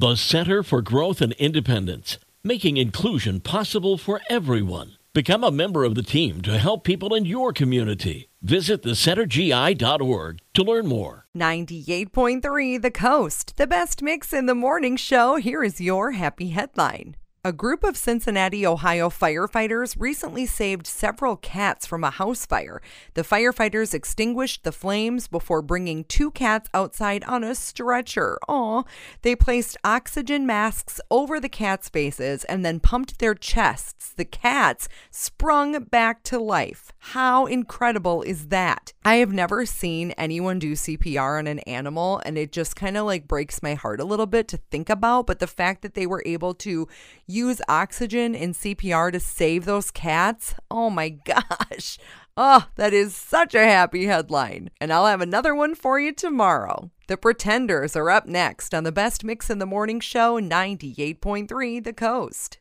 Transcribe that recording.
The Center for Growth and Independence, making inclusion possible for everyone. Become a member of the team to help people in your community. Visit thecentergi.org to learn more. 98.3 The Coast, the best mix in the morning show. Here is your happy headline. A group of Cincinnati, Ohio firefighters recently saved several cats from a house fire. The firefighters extinguished the flames before bringing two cats outside on a stretcher. Aw. They placed oxygen masks over the cats' faces and then pumped their chests. The cats sprung back to life. How incredible is that? I have never seen anyone do CPR on an animal, and it just kind of like breaks my heart a little bit to think about. But the fact that they were able to use oxygen in CPR to save those cats, oh my gosh. Oh, that is such a happy headline. And I'll have another one for you tomorrow. The Pretenders are up next on the Best Mix in the Morning Show 98.3 The Coast.